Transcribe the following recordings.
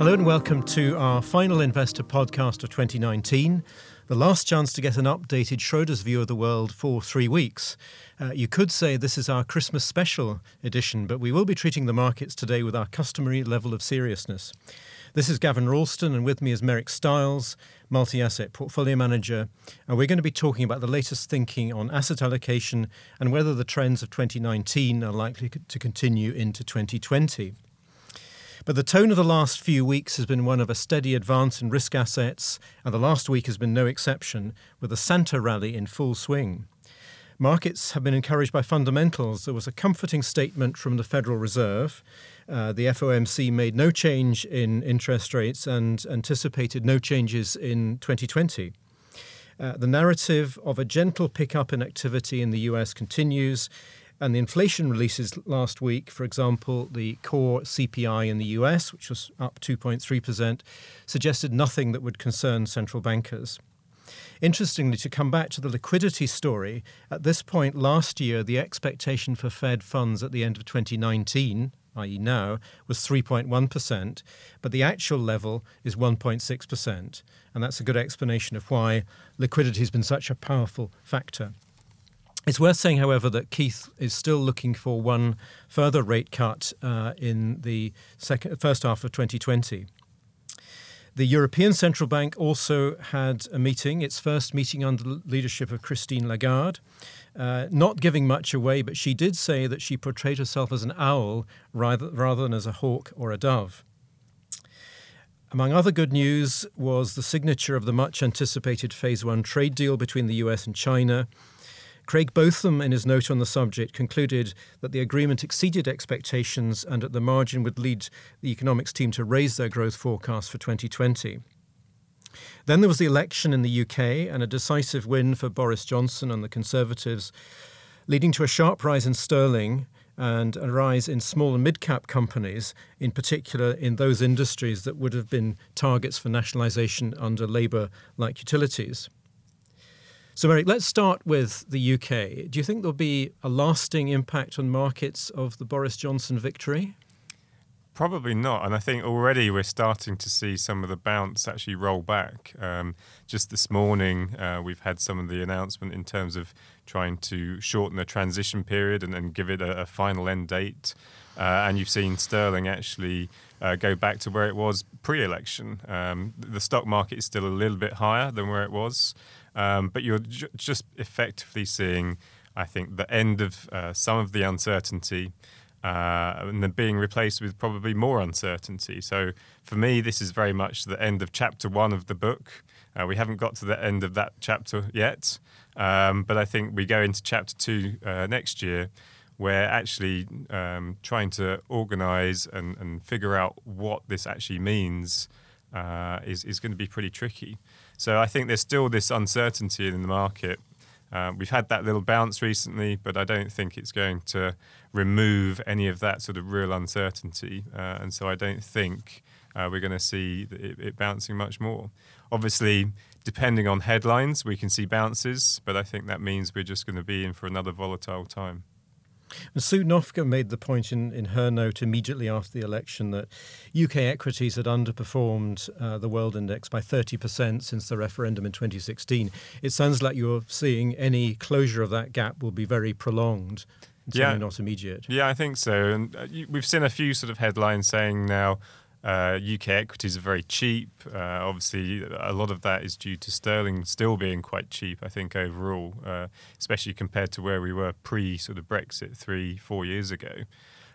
Hello and welcome to our final investor podcast of 2019, the last chance to get an updated Schroders view of the world for three weeks. Uh, you could say this is our Christmas special edition, but we will be treating the markets today with our customary level of seriousness. This is Gavin Ralston, and with me is Merrick Stiles, multi asset portfolio manager. And we're going to be talking about the latest thinking on asset allocation and whether the trends of 2019 are likely to continue into 2020. But the tone of the last few weeks has been one of a steady advance in risk assets, and the last week has been no exception, with the Santa rally in full swing. Markets have been encouraged by fundamentals. There was a comforting statement from the Federal Reserve. Uh, the FOMC made no change in interest rates and anticipated no changes in 2020. Uh, the narrative of a gentle pickup in activity in the US continues, and the inflation releases last week, for example, the core CPI in the US, which was up 2.3%, suggested nothing that would concern central bankers. Interestingly, to come back to the liquidity story, at this point last year, the expectation for Fed funds at the end of 2019, i.e., now, was 3.1%, but the actual level is 1.6%. And that's a good explanation of why liquidity has been such a powerful factor. It's worth saying, however, that Keith is still looking for one further rate cut uh, in the second, first half of 2020. The European Central Bank also had a meeting, its first meeting under the leadership of Christine Lagarde. Uh, not giving much away, but she did say that she portrayed herself as an owl rather, rather than as a hawk or a dove. Among other good news was the signature of the much anticipated Phase 1 trade deal between the US and China. Craig Botham, in his note on the subject, concluded that the agreement exceeded expectations and at the margin would lead the economics team to raise their growth forecast for 2020. Then there was the election in the UK and a decisive win for Boris Johnson and the Conservatives, leading to a sharp rise in sterling and a rise in small and mid cap companies, in particular in those industries that would have been targets for nationalisation under Labour like utilities. So, Eric, let's start with the UK. Do you think there'll be a lasting impact on markets of the Boris Johnson victory? Probably not. And I think already we're starting to see some of the bounce actually roll back. Um, just this morning, uh, we've had some of the announcement in terms of trying to shorten the transition period and, then give it a, a final end date. Uh, and you've seen sterling actually uh, go back to where it was pre election. Um, the stock market is still a little bit higher than where it was. Um, but you're ju- just effectively seeing, I think, the end of uh, some of the uncertainty. Uh, and then being replaced with probably more uncertainty. So for me, this is very much the end of chapter one of the book. Uh, we haven't got to the end of that chapter yet, um, but I think we go into chapter two uh, next year, where actually um, trying to organise and, and, figure out what this actually means uh, is, is going to be pretty tricky. So I think there's still this uncertainty in the market. Uh, we've had that little bounce recently, but I don't think it's going to remove any of that sort of real uncertainty. Uh, and so I don't think uh, we're going to see it, it, bouncing much more. Obviously, depending on headlines, we can see bounces, but I think that means we're just going to be in for another volatile time. And Sue Noffke made the point in, in her note immediately after the election that UK equities had underperformed uh, the world index by 30% since the referendum in 2016. It sounds like you're seeing any closure of that gap will be very prolonged. Yeah, not immediate. Yeah, I think so. And uh, we've seen a few sort of headlines saying now, uh, UK equities are very cheap. Uh, obviously, a lot of that is due to sterling still being quite cheap, I think, overall, uh, especially compared to where we were pre sort of Brexit three, four years ago.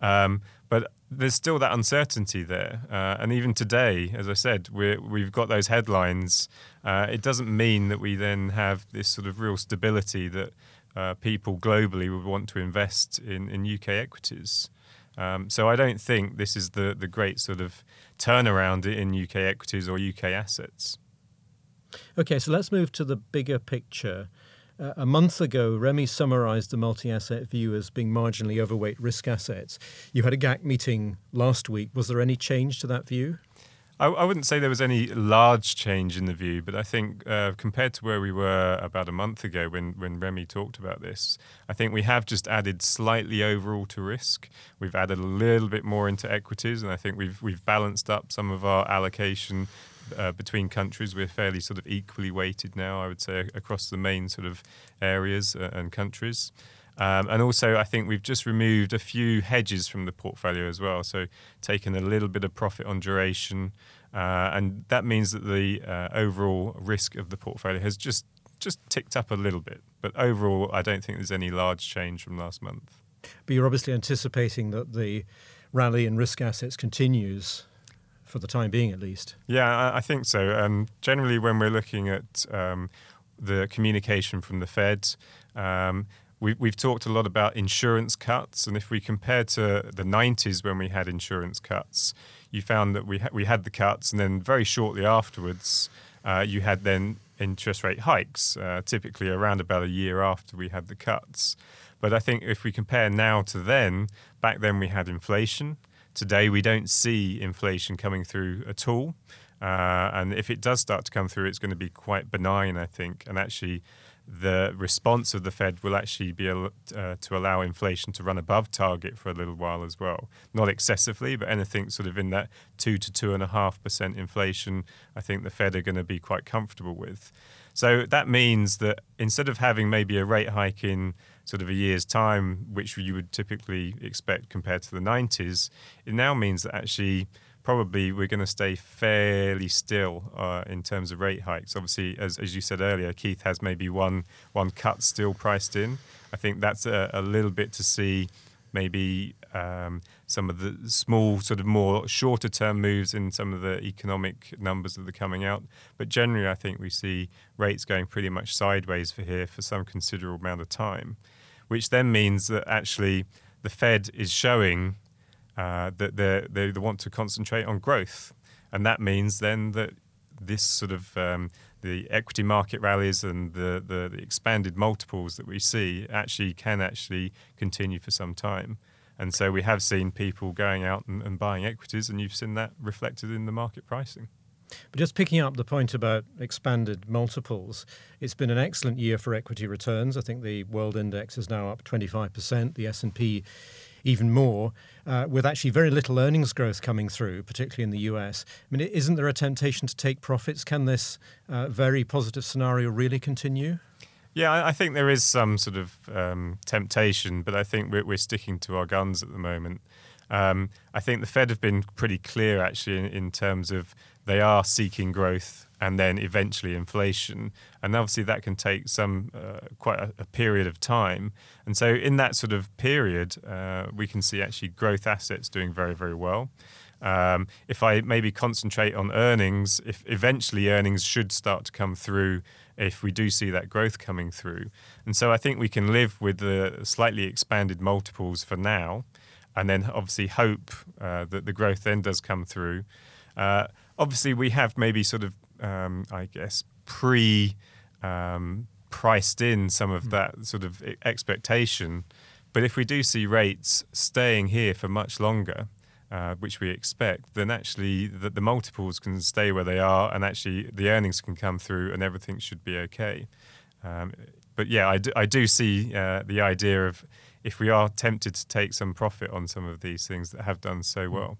Um, but there's still that uncertainty there. Uh, and even today, as I said, we have got those headlines. Uh, it doesn't mean that we then have this sort of real stability that uh, people globally would want to invest in, in UK equities. Um, so I don't think this is the, the great sort of turnaround in UK equities or UK assets. Okay, so let's move to the bigger picture. Uh, a month ago, Remi summarised the multi asset view as being marginally overweight risk assets. You had a GAC meeting last week. Was there any change to that view? I, I, wouldn't say there was any large change in the view, but I think uh, compared to where we were about a month ago when, when Remi talked about this, I think we have just added slightly overall to risk. We've added a little bit more into equities, and I think we've we've balanced up some of our allocation uh, between countries. We're fairly sort of equally weighted now, I would say, across the main sort of areas uh, and countries. Um, and also, I think we've just removed a few hedges from the portfolio as well. So, taken a little bit of profit on duration, uh, and that means that the uh, overall risk of the portfolio has just just ticked up a little bit. But overall, I don't think there's any large change from last month. But you're obviously anticipating that the rally in risk assets continues for the time being, at least. Yeah, I, I think so. Um, generally, when we're looking at um, the communication from the Fed. Um, We've, we've talked a lot about insurance cuts, and if we compare to the 90s when we had insurance cuts, you found that we, ha- we had the cuts, and then very shortly afterwards, uh, you had then interest rate hikes, uh, typically around about a year after we had the cuts. But I think if we compare now to then, back then we had inflation. Today we don't see inflation coming through at all. Uh, and if it does start to come through, it's going to be quite benign, I think. And actually, the response of the Fed will actually be uh, to allow inflation to run above target for a little while as well. Not excessively, but anything sort of in that two to two and a half percent inflation, I think the Fed are going to be quite comfortable with. So that means that instead of having maybe a rate hike in sort of a year's time, which you would typically expect compared to the 90s, it now means that actually probably we're going to stay fairly still uh, in terms of rate hikes. Obviously, as, as you said earlier, Keith has maybe one one cut still priced in. I think that's a, a little bit to see maybe um, some of the small, sort of more shorter term moves in some of the economic numbers that are coming out. But generally, I think we see rates going pretty much sideways for here for some considerable amount of time, which then means that actually the Fed is showing uh, that they they want to concentrate on growth, and that means then that this sort of um, the equity market rallies and the, the, the, expanded multiples that we see actually can actually continue for some time. And so we have seen people going out and, and buying equities, and you've seen that reflected in the market pricing. But just picking up the point about expanded multiples, it's been an excellent year for equity returns. I think the world index is now up 25%. The S&P even more, uh, with actually very little earnings growth coming through, particularly in the US. I mean, isn't there a temptation to take profits? Can this uh, very positive scenario really continue? Yeah, I think there is some sort of um, temptation, but I think we're, we're, sticking to our guns at the moment. Um, I think the Fed have been pretty clear actually in, in terms of they are seeking growth and then eventually inflation. And obviously, that can take some uh, quite a, a, period of time. And so, in that sort of period, uh, we can see actually growth assets doing very, very well. Um, if I maybe concentrate on earnings, if eventually earnings should start to come through if we do see that growth coming through. And so I think we can live with the slightly expanded multiples for now, and then obviously hope uh, that the growth then does come through. Uh, obviously, we have maybe sort of um, I guess, pre um, priced in some of hmm. that sort of expectation. But if we do see rates staying here for much longer, uh, which we expect, then actually the, the, multiples can stay where they are, and actually the earnings can come through, and everything should be okay. Um, but yeah, I do, I do see uh, the idea of if we are tempted to take some profit on some of these things that have done so hmm. well.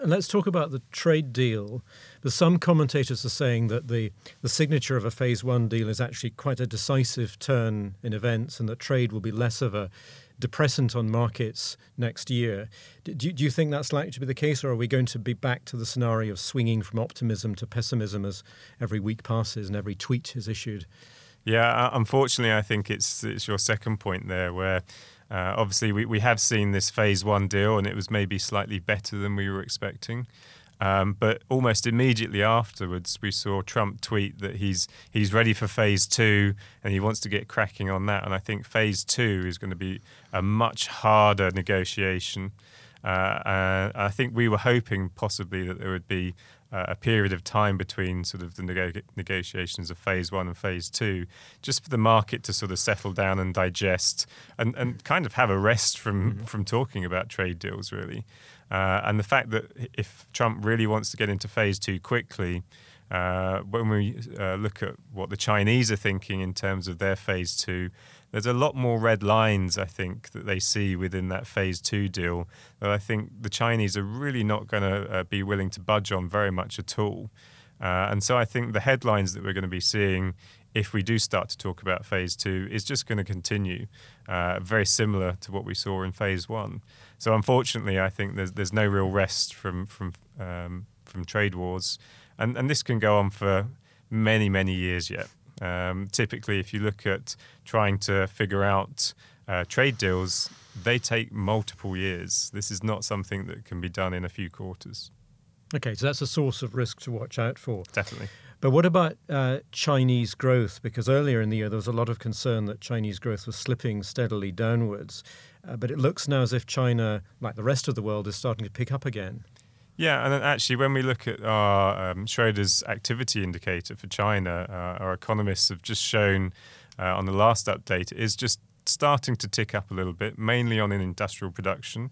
And let's talk about the trade deal. But some commentators are saying that the, the signature of a phase one deal is actually quite a decisive turn in events and that trade will be less of a depressant on markets next year. Do, do you think that's likely to be the case, or are we going to be back to the scenario of swinging from optimism to pessimism as every week passes and every tweet is issued? Yeah, uh, unfortunately, I think it's it's your second point there, where uh, obviously, we, we have seen this phase one deal, and it was maybe slightly better than we were expecting. Um, but almost immediately afterwards, we saw Trump tweet that he's he's ready for phase two and he wants to get cracking on that. And I think phase two is going to be a much harder negotiation. Uh, uh, I think we were hoping possibly that there would be uh, a period of time between sort of the neg- negotiations of phase one and phase two, just for the market to sort of settle down and digest and, and kind of have a rest from, mm-hmm. from talking about trade deals, really. Uh, and the fact that if Trump really wants to get into phase two quickly, uh, when we uh, look at what the Chinese are thinking in terms of their phase two, there's a lot more red lines, I think, that they see within that phase two deal that I think the Chinese are really not going to uh, be willing to budge on very much at all. Uh, and so I think the headlines that we're going to be seeing if we do start to talk about phase two is just going to continue, uh, very similar to what we saw in phase one. So unfortunately, I think there's there's no real rest from from um, from trade wars, and and this can go on for many many years yet. Um, typically, if you look at trying to figure out uh, trade deals, they take multiple years. This is not something that can be done in a few quarters. Okay, so that's a source of risk to watch out for. Definitely. But what about uh, Chinese growth? Because earlier in the year there was a lot of concern that Chinese growth was slipping steadily downwards. Uh, but it looks now as if China, like the rest of the world, is starting to pick up again. Yeah, and then actually, when we look at our um, Schroders activity indicator for China, uh, our economists have just shown uh, on the last update is just starting to tick up a little bit, mainly on in industrial production.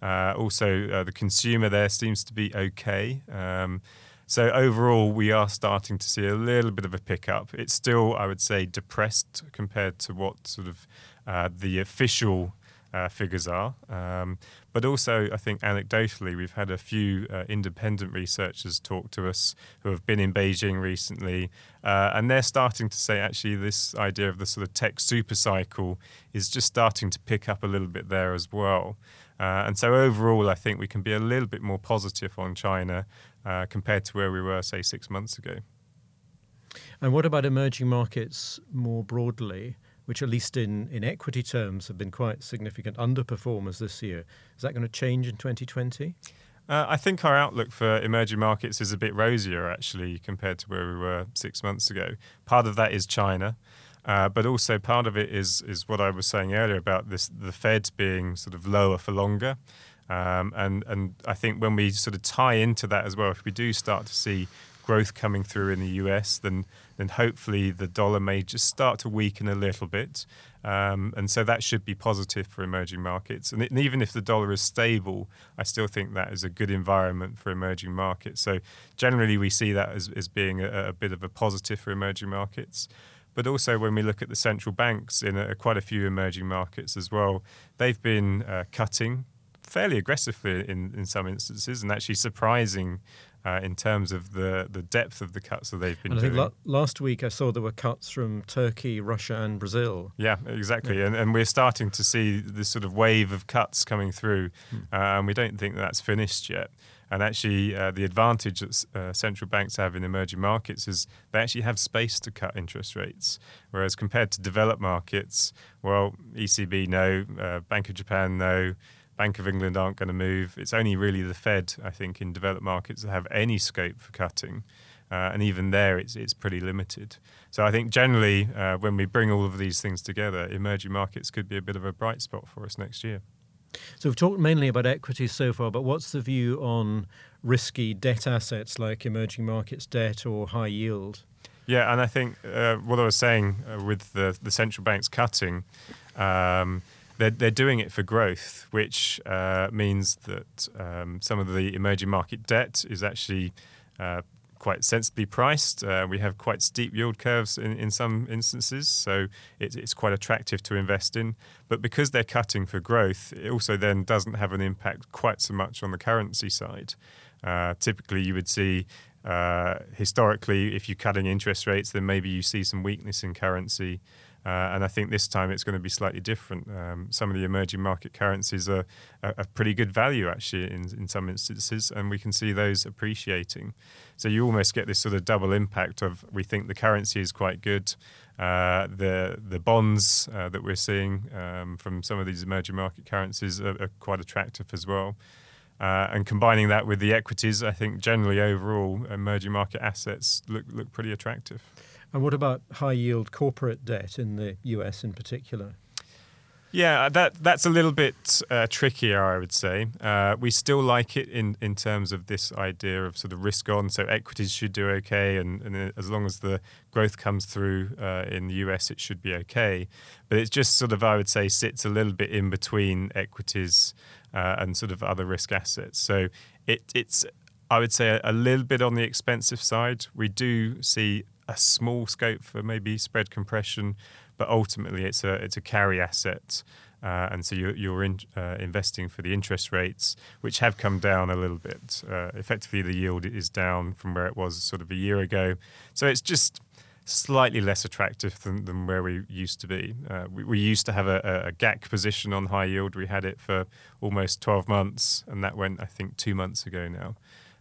Uh, also, uh, the consumer there seems to be okay. Um, so overall, we are starting to see a little bit of a pickup. It's still, I would say, depressed compared to what sort of uh, the official uh, figures are. Um, but also, I think anecdotally, we've had a few uh, independent researchers talk to us who have been in Beijing recently, uh, and they're starting to say actually this idea of the sort of tech super cycle is just starting to pick up a little bit there as well. Uh, and so overall, I think we can be a little bit more positive on China uh, compared to where we were, say, six months ago. And what about emerging markets more broadly, which, at least in, in equity terms, have been quite significant underperformers this year? Is that going to change in 2020? Uh, I think our outlook for emerging markets is a bit rosier, actually, compared to where we were six months ago. Part of that is China. Uh, but also part of it is is what I was saying earlier about this the Fed being sort of lower for longer. Um, and and I think when we sort of tie into that as well, if we do start to see growth coming through in the US, then then hopefully the dollar may just start to weaken a little bit, um, and so that should be positive for emerging markets. And, it, and, even if the dollar is stable, I still think that is a good environment for emerging markets. So generally, we see that as, as being a, a bit of a positive for emerging markets. But also, when we look at the central banks in a, quite a few emerging markets as well, they've been uh, cutting fairly aggressively in, in some instances and actually surprising uh, in terms of the, the depth of the cuts that they've been and I doing. think la- last week I saw there were cuts from Turkey, Russia, and Brazil. Yeah, exactly. Yeah. And, and we're starting to see this sort of wave of cuts coming through, hmm. uh, and we don't think that's finished yet. And actually, uh, the advantage that uh, central banks have in emerging markets is they actually have space to cut interest rates. Whereas compared to developed markets, well, ECB no, uh, Bank of Japan no, Bank of England aren't going to move. It's only really the Fed, I think, in developed markets that have any scope for cutting. Uh, and even there, it's, it's pretty limited. So I think generally, uh, when we bring all of these things together, emerging markets could be a bit of a bright spot for us next year. So we've talked mainly about equities so far, but what's the view on risky debt assets like emerging markets debt or high yield? Yeah, and I think uh, what I was saying uh, with the, the central banks cutting, um, they're, they're doing it for growth, which uh, means that um, some of the emerging market debt is actually uh, quite sensibly priced. Uh, we have quite steep yield curves in, in some instances, so it, it's quite attractive to invest in. But because they're cutting for growth, it also then doesn't have an impact quite so much on the currency side. Uh, typically, you would see uh, historically, if you're cutting interest rates, then maybe you see some weakness in currency. Uh, and I think this time it's going to be slightly different. Um, some of the emerging market currencies are a pretty good value actually in, in some instances, and we can see those appreciating. So you almost get this sort of double impact of we think the currency is quite good, uh, the the bonds uh, that we're seeing um, from some of these emerging market currencies are, are quite attractive as well. Uh, and combining that with the equities, I think generally overall emerging market assets look look pretty attractive. And what about high yield corporate debt in the US in particular? Yeah, that that's a little bit uh, trickier, I would say. Uh, we still like it in, in terms of this idea of sort of risk on. So equities should do okay, and, and as long as the growth comes through uh, in the US, it should be okay. But it just sort of, I would say, sits a little bit in between equities uh, and sort of other risk assets. So it, it's, I would say, a, a little bit on the expensive side. We do see a small scope for maybe spread compression but ultimately it's a it's a carry asset. Uh, and so you're, you're in, uh, investing for the interest rates, which have come down a little bit. Uh, effectively, the yield is down from where it was sort of a year ago. So it's just slightly less attractive than, than where we used to be. Uh, we, we, used to have a, a, GAC position on high yield. We had it for almost 12 months, and that went, I think, two months ago now.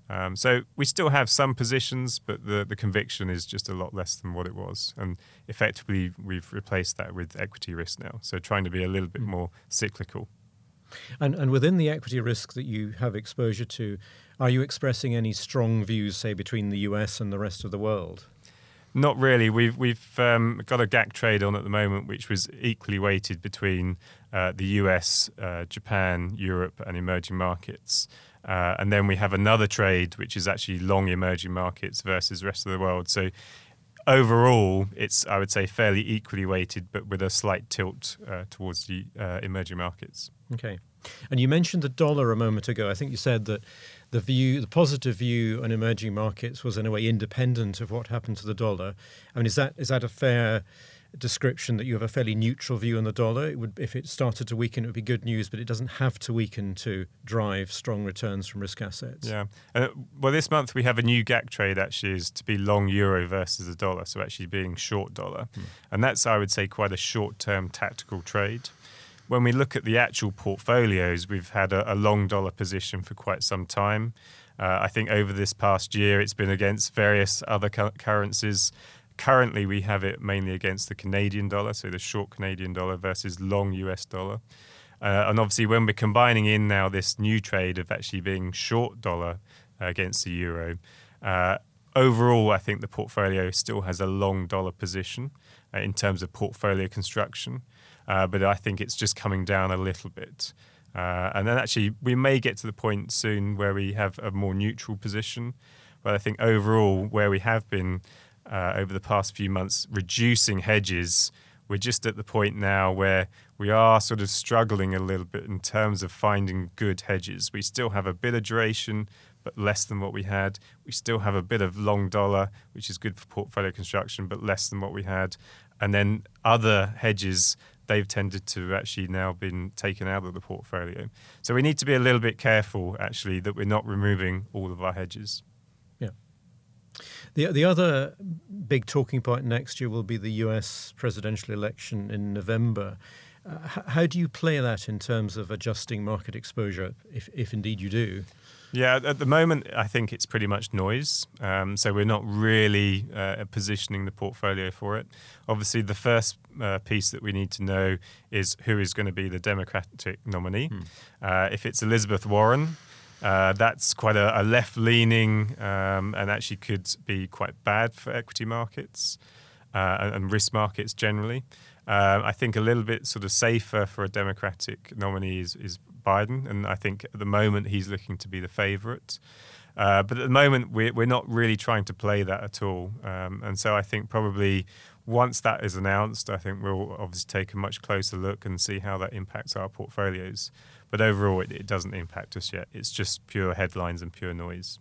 Um, so we still have some positions, but the, the conviction is just a lot less than what it was. And effectively, we've replaced that with equity risk now. So trying to be a little bit mm. more cyclical. And, and within the equity risk that you have exposure to, are you expressing any strong views, say, between the US and the rest of the world? Not really. We've we've um, got a GAC trade on at the moment, which was equally weighted between uh, the US, uh, Japan, Europe, and emerging markets. Uh, and then we have another trade, which is actually long emerging markets versus rest of the world. So overall, it's I would say fairly equally weighted, but with a slight tilt uh, towards the uh, emerging markets. Okay, and you mentioned the dollar a moment ago. I think you said that the view, the positive view on emerging markets, was in a way independent of what happened to the dollar. I mean, is that is that a fair description that you have a fairly neutral view on the dollar. It would, if it started to weaken, it would be good news, but it doesn't have to weaken to drive strong returns from risk assets. Yeah. Uh, well, this month we have a new GAC trade actually is to be long euro versus the dollar, so actually being short dollar. Hmm. And that's, I would say, quite a short term tactical trade. When we look at the actual portfolios, we've had a, a long dollar position for quite some time. Uh, I think over this past year, it's been against various other cu- currencies. Currently, we have it mainly against the Canadian dollar, so the short Canadian dollar versus long US dollar. Uh, and obviously, when we're combining in now this new trade of actually being short dollar against the euro, uh, overall, I think the portfolio still has a long dollar position uh, in terms of portfolio construction. Uh, but I think it's just coming down a little bit. Uh, and then actually, we may get to the point soon where we have a more neutral position. But I think overall, where we have been uh, over the past few months reducing hedges. We're just at the point now where we are sort of struggling a little bit in terms of finding good hedges. We still have a bit of duration, but less than what we had. We still have a bit of long dollar, which is good for portfolio construction, but less than what we had. And then other hedges, they've tended to actually now been taken out of the portfolio. So we need to be a little bit careful, actually, that we're not removing all of our hedges. The the other big talking point next year will be the U.S. presidential election in November. Uh, how do you play that in terms of adjusting market exposure, if if indeed you do? Yeah, at the moment, I think it's pretty much noise. Um, so we're not really uh, positioning the portfolio for it. Obviously, the first uh, piece that we need to know is who is going to be the Democratic nominee. Hmm. Uh, if it's Elizabeth Warren, uh, that's quite a, a left leaning um, and actually could be quite bad for equity markets uh, and, and, risk markets generally. Uh, I think a little bit sort of safer for a Democratic nominee is, is, Biden, and I think at the moment he's looking to be the favourite. Uh, but at the moment, we're, we're not really trying to play that at all. Um, and so I think probably once that is announced, I think we'll obviously take a much closer look and see how that impacts our portfolios. But overall, it, it doesn't impact us yet. It's just pure headlines and pure noise.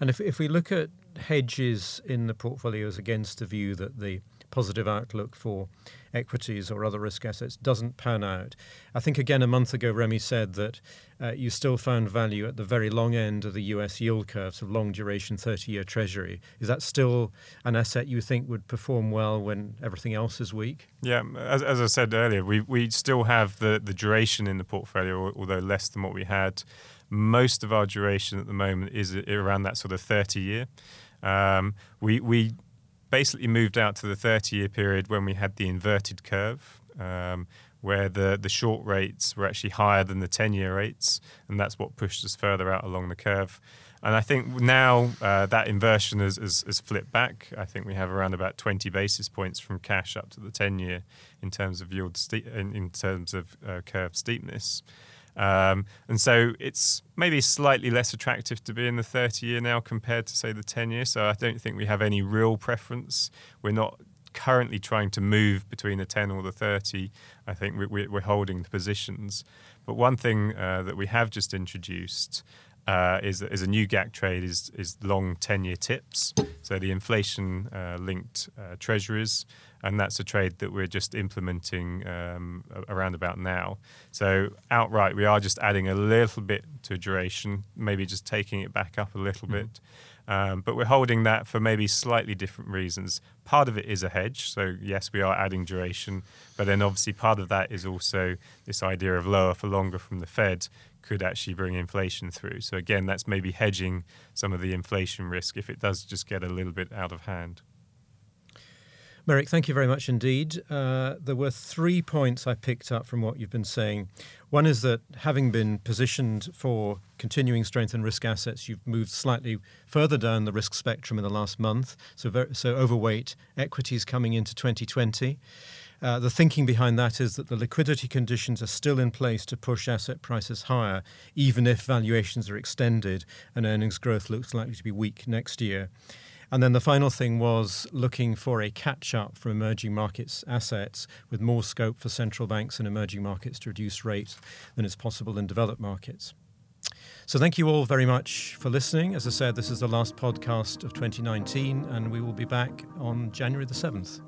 And if, if we look at hedges in the portfolios against the view that the positive outlook for equities or other risk assets doesn't pan out. I think again a month ago, Remi said that uh, you still found value at the very long end of the US yield curve, so long duration 30 year treasury. Is that still an asset you think would perform well when everything else is weak? Yeah, as, as I said earlier, we, we still have the, the duration in the portfolio, although less than what we had. Most of our duration at the moment is around that sort of 30 year. Um, we, we basically moved out to the 30 year period when we had the inverted curve. Um, where the, the short rates were actually higher than the 10 year rates, and that's what pushed us further out along the curve. And I think now uh, that inversion has, has, has, flipped back. I think we have around about 20 basis points from cash up to the 10 year in terms of yield, ste- in, in, terms of uh, curve steepness. Um, and so it's maybe slightly less attractive to be in the 30 year now compared to, say, the 10 year. So I don't think we have any real preference. We're not currently trying to move between the 10 or the 30. I think we, are holding the positions. But one thing uh, that we have just introduced uh, is, is a new GAC trade is, is long 10 year tips. So the inflation uh, linked uh, treasuries. And that's a trade that we're just implementing um, around about now. So, outright, we are just adding a little bit to duration, maybe just taking it back up a little mm-hmm. bit. Um, but we're holding that for maybe slightly different reasons. Part of it is a hedge. So, yes, we are adding duration. But then, obviously, part of that is also this idea of lower for longer from the Fed could actually bring inflation through. So, again, that's maybe hedging some of the inflation risk if it does just get a little bit out of hand. Merrick, thank you very much indeed. Uh, there were three points I picked up from what you've been saying. One is that having been positioned for continuing strength in risk assets, you've moved slightly further down the risk spectrum in the last month, so, very, so overweight equities coming into 2020. Uh, the thinking behind that is that the liquidity conditions are still in place to push asset prices higher, even if valuations are extended and earnings growth looks likely to be weak next year. And then the final thing was looking for a catch up for emerging markets assets with more scope for central banks and emerging markets to reduce rates than is possible in developed markets. So, thank you all very much for listening. As I said, this is the last podcast of 2019, and we will be back on January the 7th.